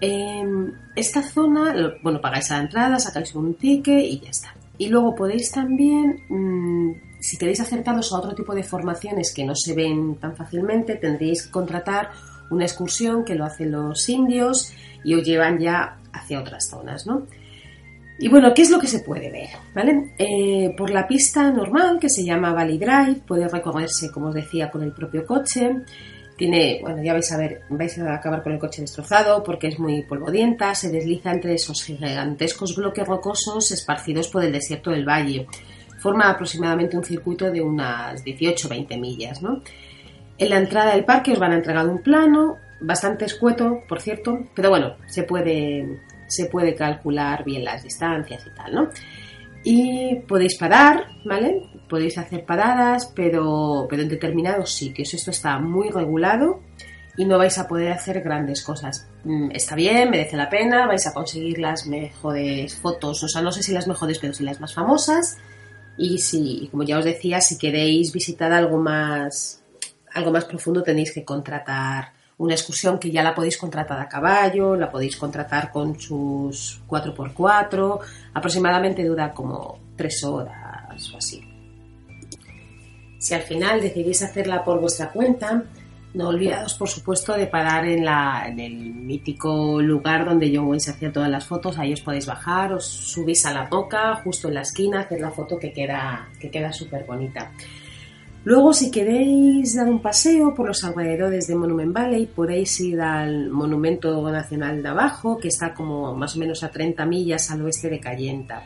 Speaker 2: En esta zona, bueno, pagáis a la entrada, sacáis un ticket y ya está. Y luego podéis también mm, si queréis acercaros a otro tipo de formaciones que no se ven tan fácilmente, tendréis que contratar una excursión que lo hacen los indios y os llevan ya hacia otras zonas, ¿no? Y bueno, ¿qué es lo que se puede ver? ¿Vale? Eh, por la pista normal, que se llama Valley Drive, puede recorrerse, como os decía, con el propio coche. Tiene, bueno, ya vais a ver, vais a acabar con el coche destrozado porque es muy polvodienta, se desliza entre esos gigantescos bloques rocosos esparcidos por el desierto del valle forma aproximadamente un circuito de unas 18-20 millas. ¿no? En la entrada del parque os van a entregar un plano, bastante escueto, por cierto, pero bueno, se puede, se puede calcular bien las distancias y tal, ¿no? Y podéis parar, ¿vale? Podéis hacer paradas, pero, pero en determinados sitios. Esto está muy regulado y no vais a poder hacer grandes cosas. Mm, está bien, merece la pena, vais a conseguir las mejores fotos, o sea, no sé si las mejores, pero sí las más famosas y si, como ya os decía, si queréis visitar algo más, algo más profundo tenéis que contratar una excursión que ya la podéis contratar a caballo, la podéis contratar con sus 4x4, aproximadamente dura como 3 horas o así. Si al final decidís hacerla por vuestra cuenta, no olvidaos, por supuesto, de parar en, la, en el mítico lugar donde John Wayne se hacía todas las fotos. Ahí os podéis bajar, os subís a la toca, justo en la esquina, hacer la foto que queda que queda súper bonita. Luego, si queréis dar un paseo por los alrededores de Monument Valley, podéis ir al Monumento Nacional de Abajo, que está como más o menos a 30 millas al oeste de Cayenta.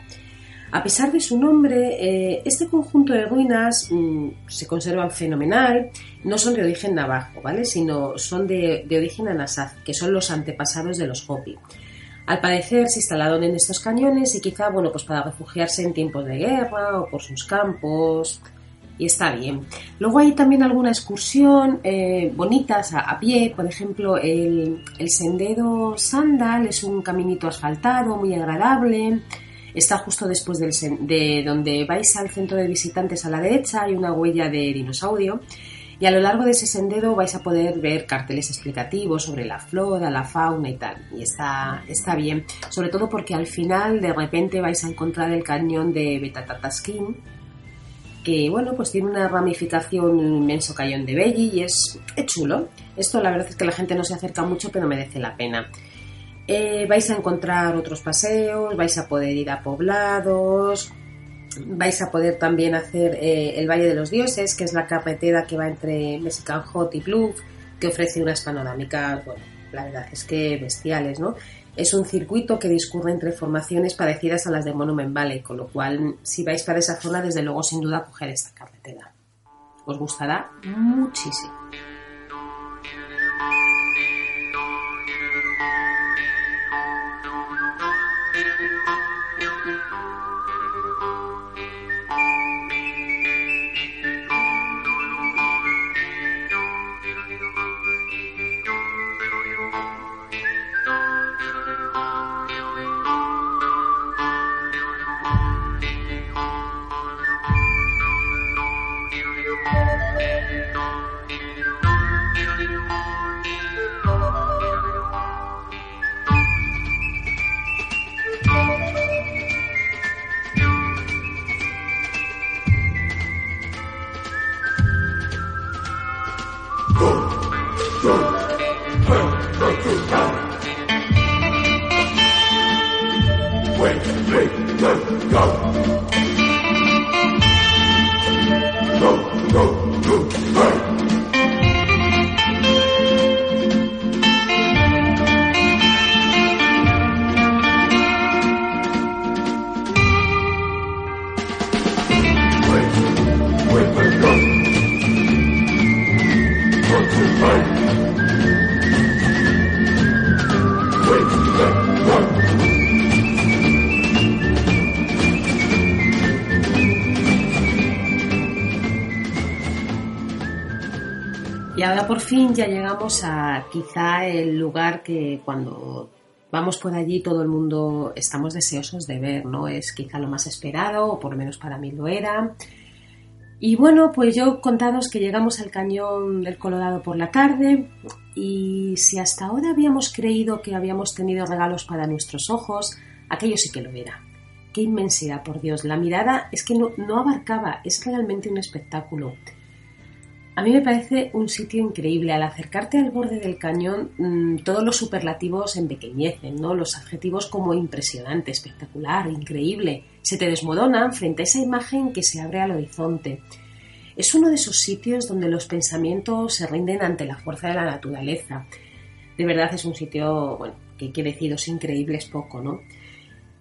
Speaker 2: A pesar de su nombre, eh, este conjunto de ruinas mm, se conservan fenomenal, no son de origen navajo, ¿vale? Sino son de, origen anasaz, que son los antepasados de los Hopi. Al parecer se instalaron en estos cañones y quizá, bueno, pues para refugiarse en tiempos de guerra o por sus campos, y está bien. Luego hay también alguna excursión eh, bonitas a, pie, por ejemplo, el, el sendero Sandal es un caminito asfaltado muy agradable Está justo después de donde vais al centro de visitantes a la derecha, hay una huella de dinosaurio. Y a lo largo de ese sendero vais a poder ver carteles explicativos sobre la flora, la fauna y tal. Y está, está bien. Sobre todo porque al final de repente vais a encontrar el cañón de Betatataskin, que bueno, pues tiene una ramificación, un inmenso cañón de Belli y es, es chulo. Esto la verdad es que la gente no se acerca mucho, pero merece la pena. Eh, vais a encontrar otros paseos, vais a poder ir a poblados, vais a poder también hacer eh, el Valle de los Dioses, que es la carretera que va entre Mexican Hot y Bluff, que ofrece unas panorámicas, bueno, la verdad es que bestiales, ¿no? Es un circuito que discurre entre formaciones parecidas a las de Monument Valley, con lo cual, si vais para esa zona, desde luego, sin duda, coger esta carretera. Os gustará muchísimo. Y ya llegamos a quizá el lugar que cuando vamos por allí todo el mundo estamos deseosos de ver, ¿no? Es quizá lo más esperado, o por lo menos para mí lo era. Y bueno, pues yo contados que llegamos al cañón del Colorado por la tarde y si hasta ahora habíamos creído que habíamos tenido regalos para nuestros ojos, aquello sí que lo era. Qué inmensidad, por Dios. La mirada es que no, no abarcaba, es realmente un espectáculo. A mí me parece un sitio increíble. Al acercarte al borde del cañón, mmm, todos los superlativos empequeñecen, ¿no? Los adjetivos como impresionante, espectacular, increíble, se te desmoronan frente a esa imagen que se abre al horizonte. Es uno de esos sitios donde los pensamientos se rinden ante la fuerza de la naturaleza. De verdad es un sitio, bueno, que quiere decir, es increíble, es poco, ¿no?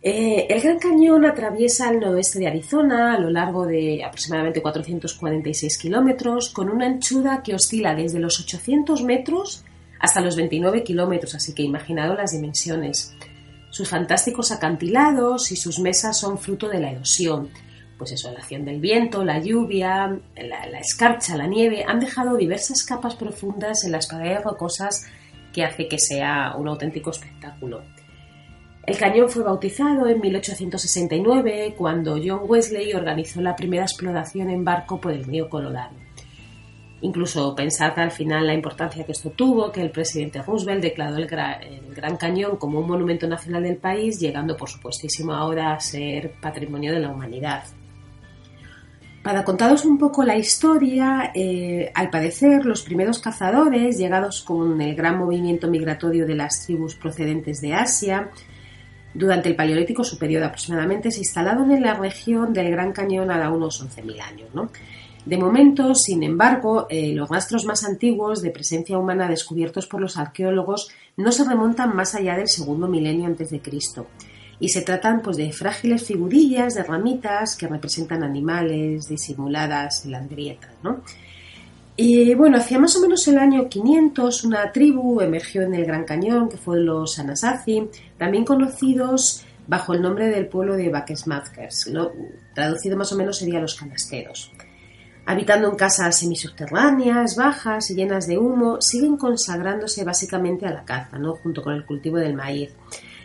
Speaker 2: Eh, el Gran Cañón atraviesa el noroeste de Arizona a lo largo de aproximadamente 446 kilómetros, con una anchura que oscila desde los 800 metros hasta los 29 kilómetros, así que imaginado las dimensiones. Sus fantásticos acantilados y sus mesas son fruto de la erosión. Pues eso, la acción del viento, la lluvia, la, la escarcha, la nieve, han dejado diversas capas profundas en las paredes rocosas que hace que sea un auténtico espectáculo. El cañón fue bautizado en 1869 cuando John Wesley organizó la primera exploración en barco por el río Colorado. Incluso pensar que al final la importancia que esto tuvo, que el presidente Roosevelt declaró el, Gran Cañón como un monumento nacional del país, llegando por supuestísimo ahora a ser patrimonio de la humanidad. Para contaros un poco la historia, eh, al parecer los primeros cazadores, llegados con el gran movimiento migratorio de las tribus procedentes de Asia, durante el Paleolítico Superior aproximadamente se instalaron en la región del Gran Cañón a unos 11.000 años. De momento, sin embargo, eh, los rastros más antiguos de presencia humana descubiertos por los arqueólogos no se remontan más allá del segundo milenio antes de Cristo y se tratan pues, de frágiles figurillas de ramitas que representan animales disimuladas en las grietas. Y bueno, hacia más o menos el año 500 una tribu emergió en el Gran Cañón, que fue los Anasazi, también conocidos bajo el nombre del pueblo de Baquesmazkers, ¿no? traducido más o menos sería los canasteros. Habitando en casas semisubterráneas, bajas y llenas de humo, siguen consagrándose básicamente a la caza, ¿no? junto con el cultivo del maíz.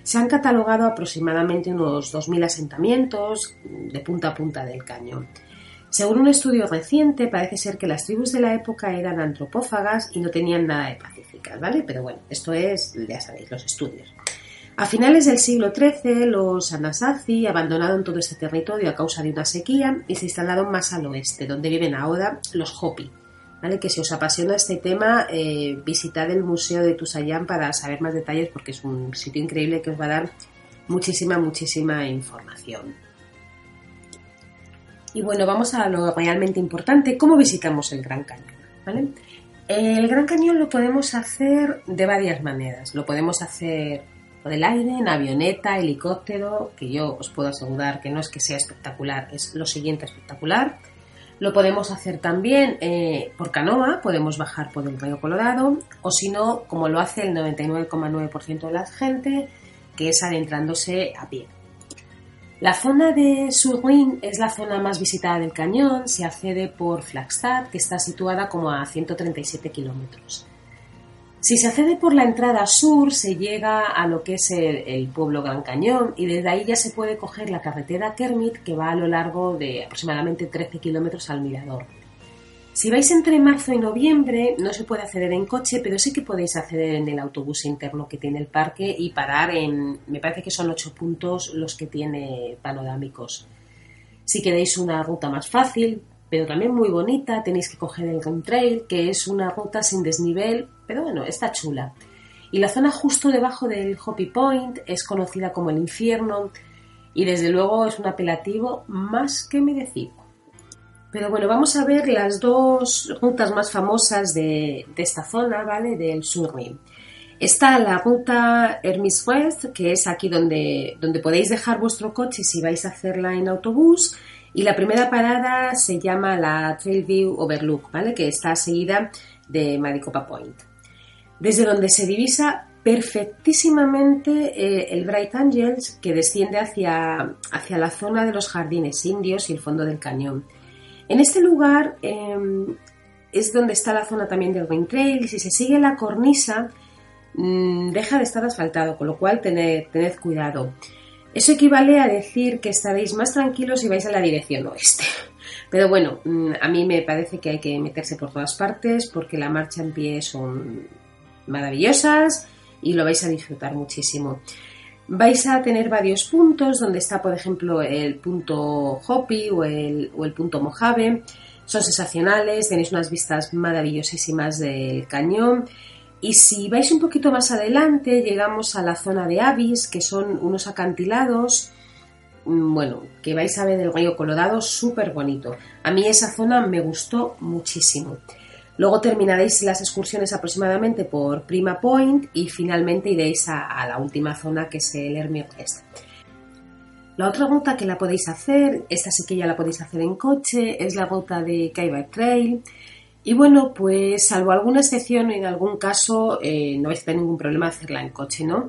Speaker 2: Se han catalogado aproximadamente unos 2.000 asentamientos de punta a punta del cañón. Según un estudio reciente, parece ser que las tribus de la época eran antropófagas y no tenían nada de pacíficas, ¿vale? Pero bueno, esto es, ya sabéis, los estudios. A finales del siglo XIII, los Anasazi abandonaron todo este territorio a causa de una sequía y se instalaron más al oeste, donde viven ahora los Hopi. ¿Vale? Que si os apasiona este tema, eh, visitad el Museo de Tusayán para saber más detalles porque es un sitio increíble que os va a dar muchísima, muchísima información. Y bueno, vamos a lo realmente importante, ¿cómo visitamos el Gran Cañón? El Gran Cañón lo podemos hacer de varias maneras. Lo podemos hacer por el aire, en avioneta, helicóptero, que yo os puedo asegurar que no es que sea espectacular, es lo siguiente espectacular. Lo podemos hacer también eh, por canoa, podemos bajar por el río Colorado, o si no, como lo hace el 99,9% de la gente, que es adentrándose a pie. La zona de Surwin es la zona más visitada del cañón, se accede por Flagstad, que está situada como a 137 kilómetros. Si se accede por la entrada sur, se llega a lo que es el, el, pueblo Gran Cañón y desde ahí ya se puede coger la carretera Kermit que va a lo largo de aproximadamente 13 kilómetros al mirador. Si vais entre marzo y noviembre, no se puede acceder en coche, pero sí que podéis acceder en el autobús interno que tiene el parque y parar en, me parece que son ocho puntos los que tiene panorámicos. Si queréis una ruta más fácil, pero también muy bonita, tenéis que coger el Gun Trail, que es una ruta sin desnivel, pero bueno, está chula. Y la zona justo debajo del Hoppy Point es conocida como el infierno, y desde luego es un apelativo más que merecido. Pero bueno, vamos a ver las dos rutas más famosas de, esta zona, ¿vale? Del Surrey. Está la ruta Hermes West, que es aquí donde, donde podéis dejar vuestro coche si vais a hacerla en autobús. Y la primera parada se llama la Trailview Overlook, ¿vale? Que está seguida de Maricopa Point. Desde donde se divisa perfectísimamente eh, el Bright Angels que desciende hacia, hacia la zona de los jardines indios y el fondo del cañón. En este lugar em, es donde está la zona también del Ring Trail y si se sigue la cornisa mm, deja de estar asfaltado, con lo cual tened, tened cuidado. Eso equivale a decir que estaréis más tranquilos si vais a la dirección oeste. Pero bueno, mm, a mí me parece que hay que meterse por todas partes porque la marcha en pie son maravillosas y lo vais a disfrutar muchísimo. Vais a tener varios puntos donde está, por ejemplo, el punto Hopi o el, punto Mojave. Son sensacionales, tenéis unas vistas maravillosísimas del cañón. Y si vais un poquito más adelante, llegamos a la zona de Avis, que son unos acantilados, mm, bueno, que vais a ver el río Colorado súper bonito. A mí esa zona me gustó muchísimo. Luego terminaréis las excursiones aproximadamente por Prima Point y finalmente iréis a, la última zona que es el Hermit West. La otra ruta que la podéis hacer, esta sí que ya la podéis hacer en coche, es la ruta de Kaiba Trail. Y bueno, pues salvo alguna excepción, en algún caso eh, no vais a tener ningún problema hacerla en coche, ¿no?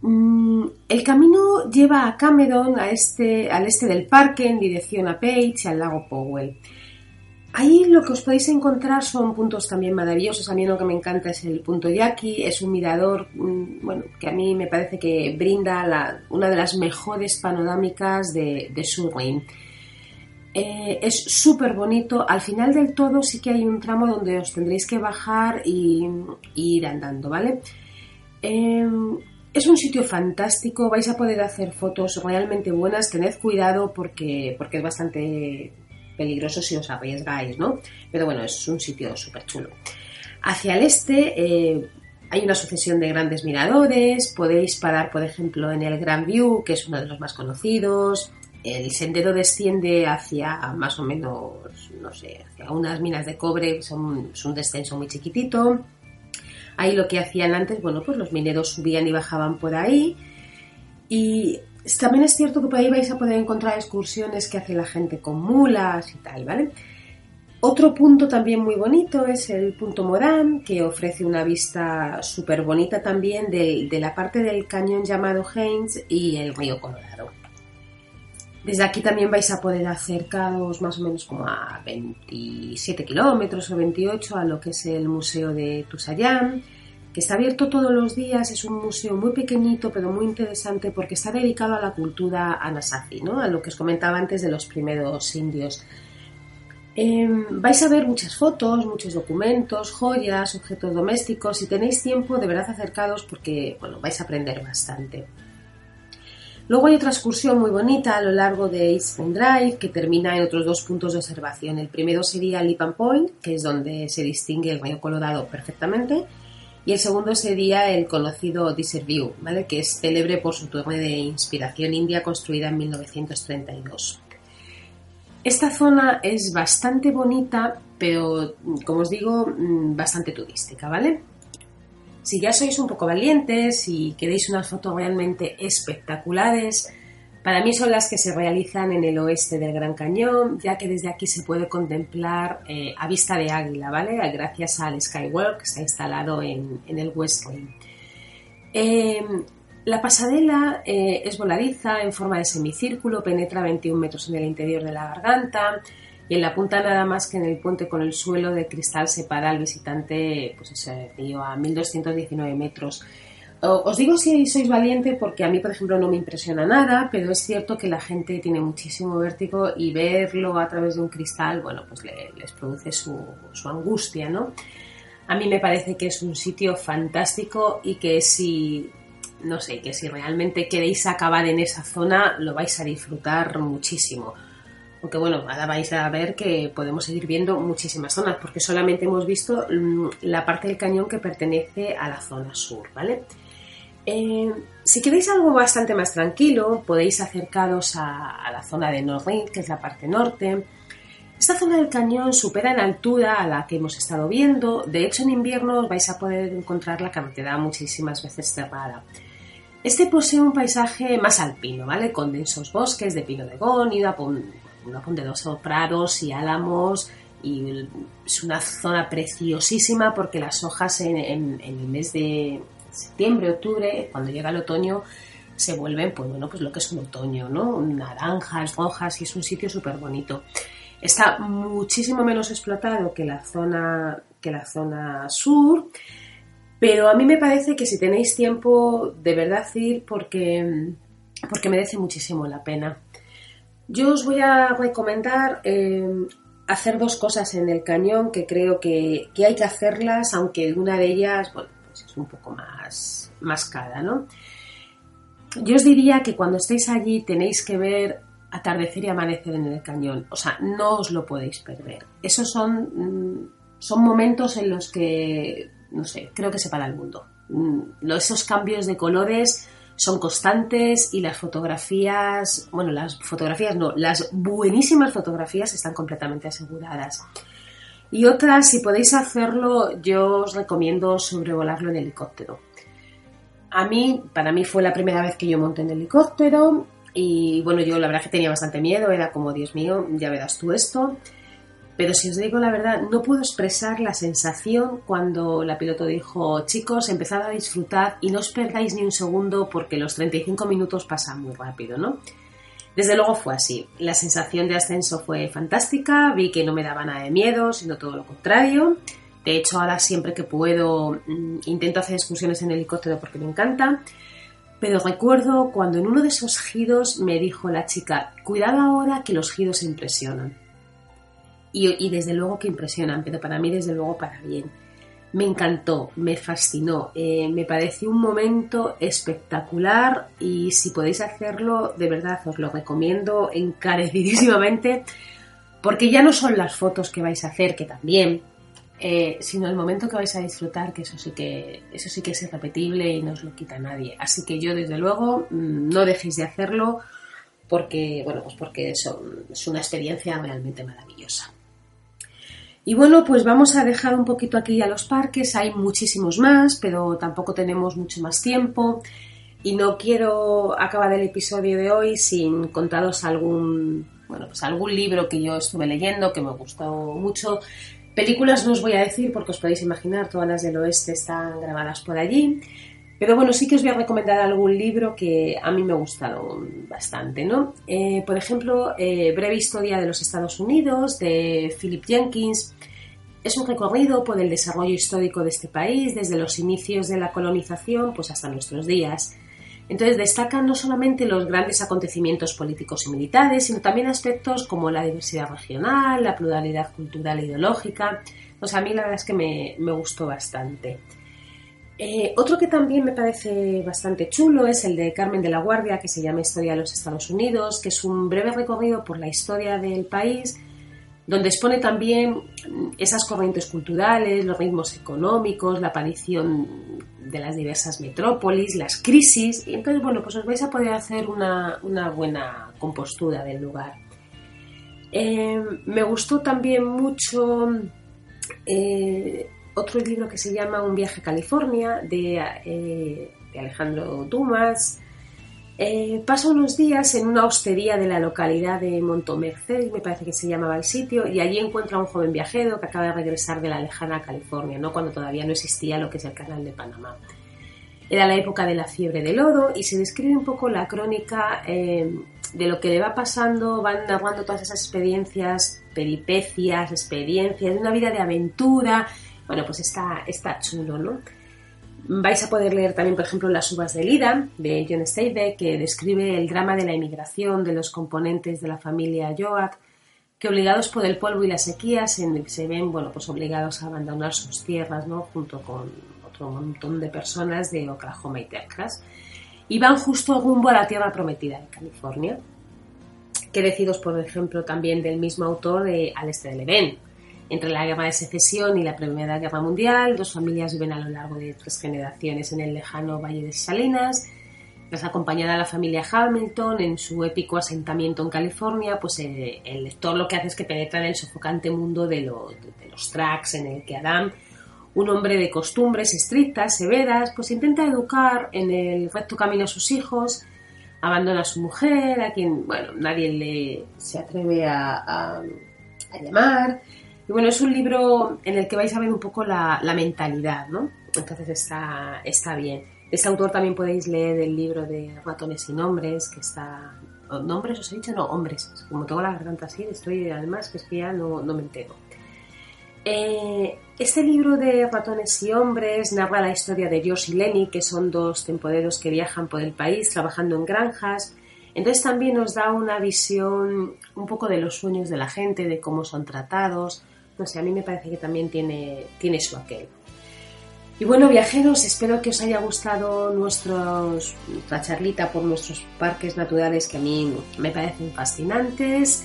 Speaker 2: Mm, el camino lleva a Cameron, a este, al este del parque, en dirección a Page, al lago Powell. Ahí lo que os podéis encontrar son puntos también maravillosos. A mí lo que me encanta es el punto Yaqui. Es un mirador, mm, bueno, que a mí me parece que brinda una de las mejores panorámicas de, de. Eh, es súper bonito. Al final del todo sí que hay un tramo donde os tendréis que bajar y, ir andando, ¿vale? Em, es un sitio fantástico, vais a poder hacer fotos realmente buenas, tened cuidado porque, porque es bastante peligroso si os arriesgáis, ¿no? Pero bueno, es un sitio súper chulo. Hacia el este eh, hay una sucesión de grandes miradores, podéis parar, por ejemplo, en el Grand View, que es uno de los más conocidos. El sendero desciende hacia más o menos, no sé, hacia unas minas de cobre, son, es un descenso muy chiquitito. Ahí lo que hacían antes, bueno, pues los mineros subían y bajaban por ahí. Y también es cierto que por ahí vais a poder encontrar excursiones que hace la gente con mulas y tal, ¿vale? Otro punto también muy bonito es el punto Morán, que ofrece una vista súper bonita también de, la parte del cañón llamado Haynes y el río Colorado. Desde aquí también vais a poder acercaros más o menos como a 27 kilómetros o 28 a lo que es el Museo de Tusayán que está abierto todos los días, es un museo muy pequeñito pero muy interesante porque está dedicado a la cultura anasazi, ¿no? a lo que os comentaba antes de los primeros indios. Em, vais a ver muchas fotos, muchos documentos, joyas, objetos domésticos. Si tenéis tiempo, de verdad acercados porque bueno, vais a aprender bastante. Luego hay otra excursión muy bonita a lo largo de Eastern Drive que termina en otros dos puntos de observación. El primero sería Lipan Point, que es donde se distingue el río Colorado perfectamente, y el segundo sería el conocido Desert View, ¿vale? que es célebre por su torre de inspiración india construida en 1932. Esta zona es bastante bonita, pero como os digo, mm, bastante turística, ¿vale? Si ya sois un poco valientes y queréis unas fotos realmente espectaculares, para mí son las que se realizan en el oeste del Gran Cañón, ya que desde aquí se puede contemplar eh, a vista de águila, ¿vale? Gracias al Skywalk que está instalado en, el West Rim. Em, la pasarela eh, es voladiza en forma de semicírculo, penetra 21 metros en el interior de la garganta y en la punta nada más que en el puente con el suelo de cristal separa al visitante pues ese a 1219 metros. Os digo si sois valiente porque a mí, por ejemplo, no me impresiona nada, pero es cierto que la gente tiene muchísimo vértigo y verlo a través de un cristal, bueno, pues les produce su, angustia, ¿no? A mí me parece que es un sitio fantástico y que si, no sé, que si realmente queréis acabar en esa zona, lo vais a disfrutar muchísimo. Aunque bueno, ahora vais a ver que podemos seguir viendo muchísimas zonas, porque solamente hemos visto mm, la parte del cañón que pertenece a la zona sur, ¿vale? Eh, si queréis algo bastante más tranquilo, podéis acercaros a, la zona de Norrin, que es la parte norte. Esta zona del cañón supera en altura a la que hemos estado viendo. De hecho, en invierno vais a poder encontrar la carretera muchísimas veces cerrada. Este posee un paisaje más alpino, ¿vale? Con densos bosques de pino de gón y una, ponderosa prados y álamos. Y es una zona preciosísima porque las hojas en, el mes de septiembre, octubre, cuando llega el otoño, se vuelven, pues bueno, pues lo que es un otoño, ¿no? Naranjas, rojas y es un sitio súper bonito. Está muchísimo menos explotado que la zona, que la zona sur pero a mí me parece que si tenéis tiempo, de verdad ir porque, porque merece muchísimo la pena. Yo os voy a recomendar eh, hacer dos cosas en el cañón que creo que, hay que hacerlas, aunque una de ellas bueno, es un poco más, cara, ¿no? Yo os diría que cuando estéis allí tenéis que ver atardecer y amanecer en el cañón. O sea, no os lo podéis perder. Esos son, mm, son momentos en los que no sé, creo que se para el mundo. Mm, esos cambios de colores son constantes y las fotografías, bueno, las fotografías no, las buenísimas fotografías están completamente aseguradas. Y otras, si podéis hacerlo, yo os recomiendo sobrevolarlo en helicóptero. A mí, para mí fue la primera vez que yo monté en helicóptero y bueno, yo la verdad que tenía bastante miedo, era como, Dios mío, ya verás tú esto. Pero si os digo la verdad, no puedo expresar la sensación cuando la piloto dijo, chicos, empezad a disfrutar y no os perdáis ni un segundo porque los 35 minutos pasan muy rápido, ¿no? Desde luego fue así. La sensación de ascenso fue fantástica, vi que no me daba nada de miedo, sino todo lo contrario. De hecho, ahora siempre que puedo mm, intento hacer excursiones en helicóptero porque me encanta. Pero recuerdo cuando en uno de esos giros me dijo la chica, cuidado ahora que los giros impresionan. Y, desde luego que impresionan, pero para mí desde luego para bien. Me encantó, me fascinó, eh, me pareció un momento espectacular y si podéis hacerlo, de verdad os lo recomiendo encarecidísimamente, porque ya no son las fotos que vais a hacer, que también, eh, sino el momento que vais a disfrutar, que eso sí que, eso sí que es irrepetible y no os lo quita nadie. Así que yo desde luego mm, no dejéis de hacerlo porque, bueno, pues porque es una experiencia realmente maravillosa. Y bueno, pues vamos a dejar un poquito aquí a los parques. Hay muchísimos más, pero tampoco tenemos mucho más tiempo. Y no quiero acabar el episodio de hoy sin contaros algún, bueno, pues algún libro que yo estuve leyendo que me gustó mucho. Películas no os voy a decir porque os podéis imaginar, todas las del oeste están grabadas por allí. Pero bueno, sí que os voy a recomendar algún libro que a mí me ha gustado bastante, ¿no? Eh, por ejemplo, eh, Breve Historia de los Estados Unidos, de Philip Jenkins. Es un recorrido por el desarrollo histórico de este país, desde los inicios de la colonización pues hasta nuestros días. Entonces destacan no solamente los grandes acontecimientos políticos y militares, sino también aspectos como la diversidad regional, la pluralidad cultural e ideológica. Pues a mí la verdad es que me, me gustó bastante. Eh, otro que también me parece bastante chulo es el de Carmen de la Guardia, que se llama Historia de los Estados Unidos, que es un breve recorrido por la historia del país, donde expone también esas corrientes culturales, los ritmos económicos, la aparición de las diversas metrópolis, las crisis. Y entonces, bueno, pues os vais a poder hacer una, buena compostura del lugar. Eh, me gustó también mucho eh, otro libro que se llama Un viaje a California de, eh, Alejandro Dumas. Eh, paso unos días en una hostería de la localidad de Montomerced, me parece que se llamaba el sitio, y allí encuentra a un joven viajero que acaba de regresar de la lejana California, ¿no? cuando todavía no existía lo que es el canal de Panamá. Era la época de la fiebre del oro y se describe un poco la crónica eh, de lo que le va pasando, van narrando todas esas experiencias, peripecias, experiencias, de una vida de aventura, bueno, pues está, está chulo, ¿no? Vais a poder leer también, por ejemplo, Las uvas de Lida, de John Steinbeck, que describe el drama de la emigración de los componentes de la familia Joad, que obligados por el polvo y la sequía se, ven, bueno, pues obligados a abandonar sus tierras, ¿no? Junto con otro montón de personas de Oklahoma y Texas. Y van justo rumbo a la tierra prometida de California, que decidos, por ejemplo, también del mismo autor de Al este del Edén, entre la guerra de secesión y la Primera Guerra Mundial. Dos familias viven a lo largo de tres generaciones en el lejano Valle de Salinas. Tras acompañar a la familia Hamilton en su épico asentamiento en California, pues eh, el lector lo que hace es que penetra en el sofocante mundo de, de los tracks en el que Adam, un hombre de costumbres estrictas, severas, pues intenta educar en el recto camino a sus hijos, abandona a su mujer, a quien, bueno, nadie le se atreve a llamar, y bueno, es un libro en el que vais a ver un poco la, mentalidad, ¿no? Entonces está, está bien. De este autor también podéis leer el libro de Ratones y Nombres, que está... ¿Nombres os he dicho? No, hombres. Como tengo la garganta así, estoy además que es que ya no, me entero. Eh, este libro de Ratones y Hombres narra la historia de Josh y Lenny, que son dos temporeros que viajan por el país trabajando en granjas entonces también nos da una visión un poco de los sueños de la gente, de cómo son tratados. No sé, a mí me parece que también tiene, tiene su aquel. Y bueno, viajeros, espero que os haya gustado nuestra charlita por nuestros parques naturales que a mí me parecen fascinantes.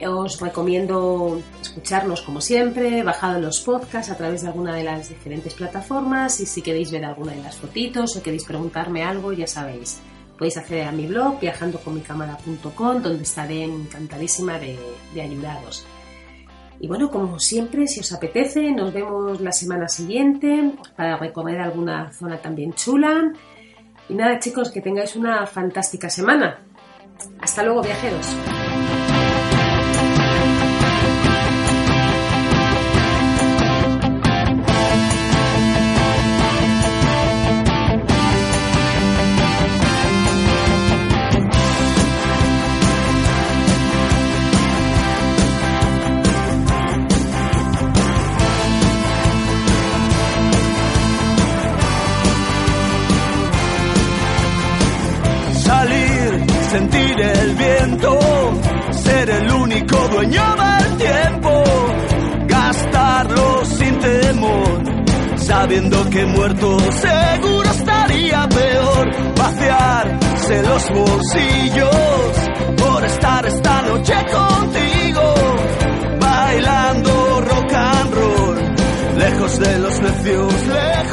Speaker 2: Os recomiendo escucharnos como siempre, bajado los podcasts a través de alguna de las diferentes plataformas y si queréis ver alguna de las fotitos o queréis preguntarme algo, ya sabéis, podéis acceder a mi blog viajandoconmicámara.com donde estaré encantadísima de, de ayudaros. Y bueno, como siempre, si os apetece, nos vemos la semana siguiente para recorrer alguna zona también chula. Y nada, chicos, que tengáis una fantástica semana. Hasta luego, viajeros.
Speaker 3: Sentir el viento, ser el único dueño del tiempo, gastarlo sin temor, sabiendo que muerto seguro estaría peor, vaciarse los bolsillos por estar esta noche contigo, bailando rock and roll, lejos de los necios, lejos